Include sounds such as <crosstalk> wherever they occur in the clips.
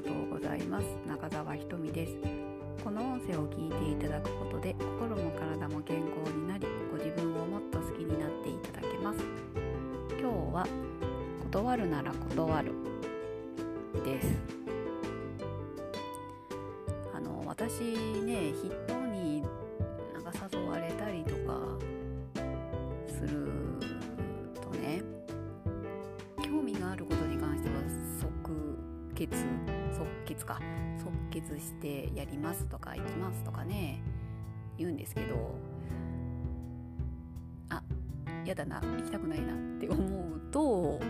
がとうございます。中澤ひとみです。この音声を聞いていただくことで心も体も健康になりご自分をもっと好きになっていただけます。今日は断るなら断るです。あの私ね人になんか誘われたりとかするとね興味があることに関しては即決即決か。即決してやりますとか行きますとかね。言うんですけど。あやだな。行きたくないなって思うと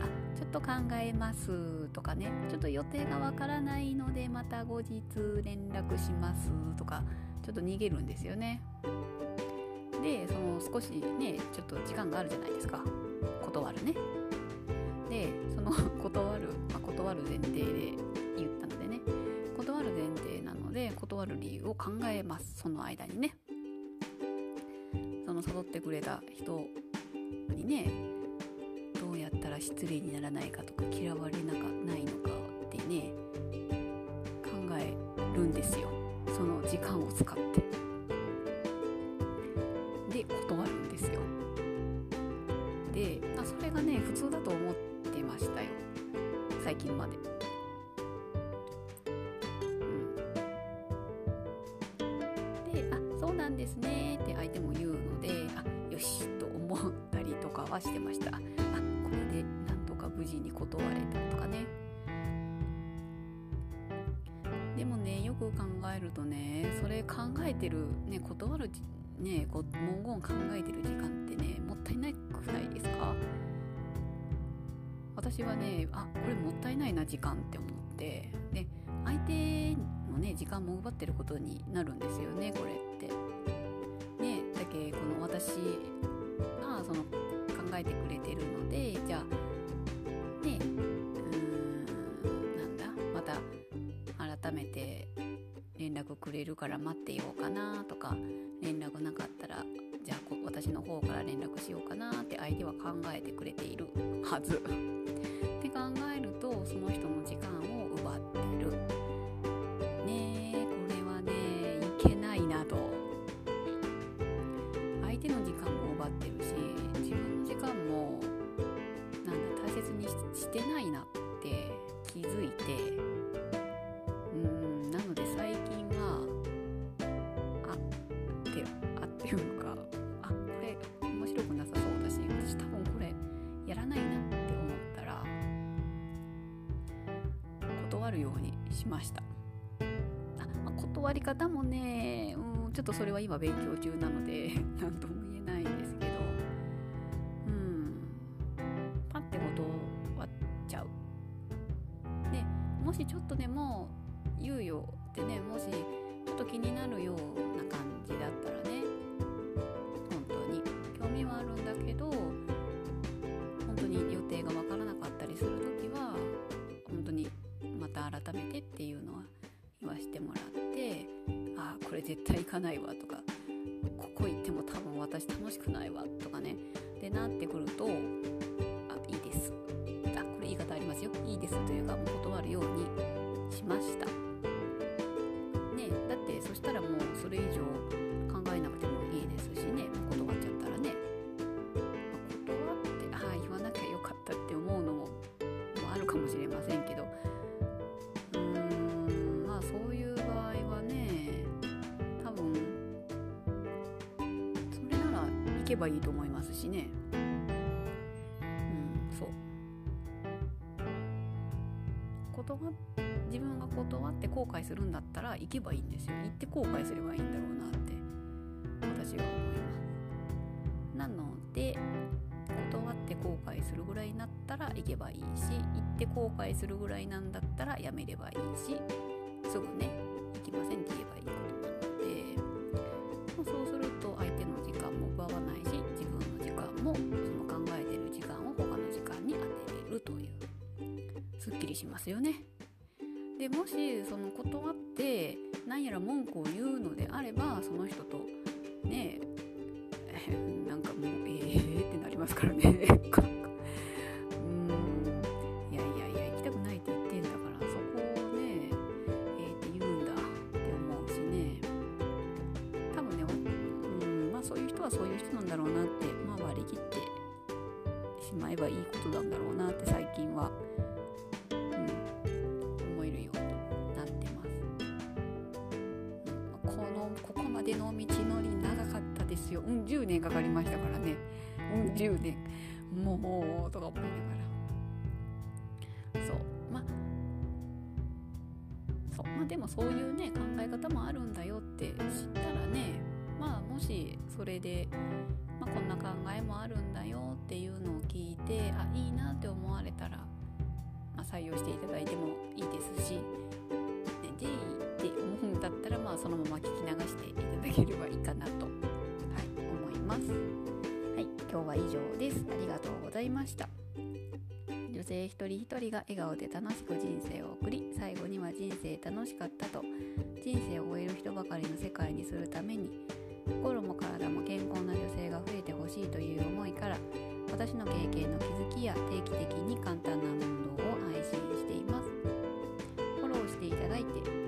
あちょっと考えますとかね。ちょっと予定がわからないのでまた後日連絡しますとか。ちょっと逃げるんですよね。でその少しねちょっと時間があるじゃないですか。断るね。で <laughs> 断る、ま <laughs> あ、断る前提で言ったのでね。断る前提なので断る理由を考えます。その間にね。その誘ってくれた人にねどうやったら失礼にならないかとか嫌われなかないのかってね考えるんですよ。その時間を使って。近まで。うん、で「あそうなんですね」って相手も言うので「あよし」と思ったりとかはしてました。あこれでなんとか無事に断れたとかね。でもねよく考えるとねそれ考えてる、ね、断るね文言考えてる時間ってねもったいなくないですか？私はねあこれもったいないな時間って思ってで相手のね時間も奪ってることになるんですよねこれって。ねだけこの私がその考えてくれてるのでじゃあねうーんなんだまた改めて連絡くれるから待ってようかなとか連絡なかったらじゃあこ私の方から連絡しようかなって相手は考えてくれているはず。って考えるとその人の時間を奪ってる。ねえこれはねいけないなと。相手の時間も奪ってるし自分の時間もなんだ大切にしてないな断るようにしました。あ、まあ、断り方もねうんちょっとそれは今勉強中なので <laughs> 何とも言えないんですけど。うん。パッて断っちゃう。でもしちょっとでも猶予ってねもしちょっと気になるような感じだったらね本当に興味はあるんだけどしてもらってああこれ絶対行かないわとかここ行っても多分私楽しくないわとかね。でなってくるとあいいです。あこれ言い方ありますよ。いいですというかもう断るようにしました。けばいいと思いますしね。うんそう。断自分が断って後悔するんだったら行けばいいんですよ。行って後悔すればいいんだろうなって私は思います。なので断って後悔するぐらいになったら行けばいいし行って後悔するぐらいなんだったらやめればいいしすぐね。行きませんって言えばいいこと。しますよね。でもしその断って何やら文句を言うのであればその人とねえ <laughs> なんかもうええー、ってなりますからね。そういう人なんだろうなって割り切ってしまえばいいことなんだろうなって最近はまでの道のり長かったですよ。うん10年かかりましたからね。うん10年。もうとか思いながら。そう。まあそう。まあでもそういうね考え方もあるんだよって知ったらね。まあもしそれで、まあ、こんな考えもあるんだよっていうのを聞いてあいいなって思われたら、まあ、採用していただいてもいいですし、ね、でいいって思うんだったら、まあ、そのまま聞き流してければいいかなと、はい、思います。はい、今日は以上です。ありがとうございました。女性一人一人が笑顔で楽しく人生を送り最後には人生楽しかったと人生を終える人ばかりの世界にするために心も体も健康な女性が増えてほしいという思いから私の経験の気づきや定期的に簡単な運動を配信していますフォローしていただいて、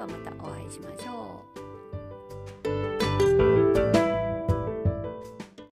はまたお会いしましょう。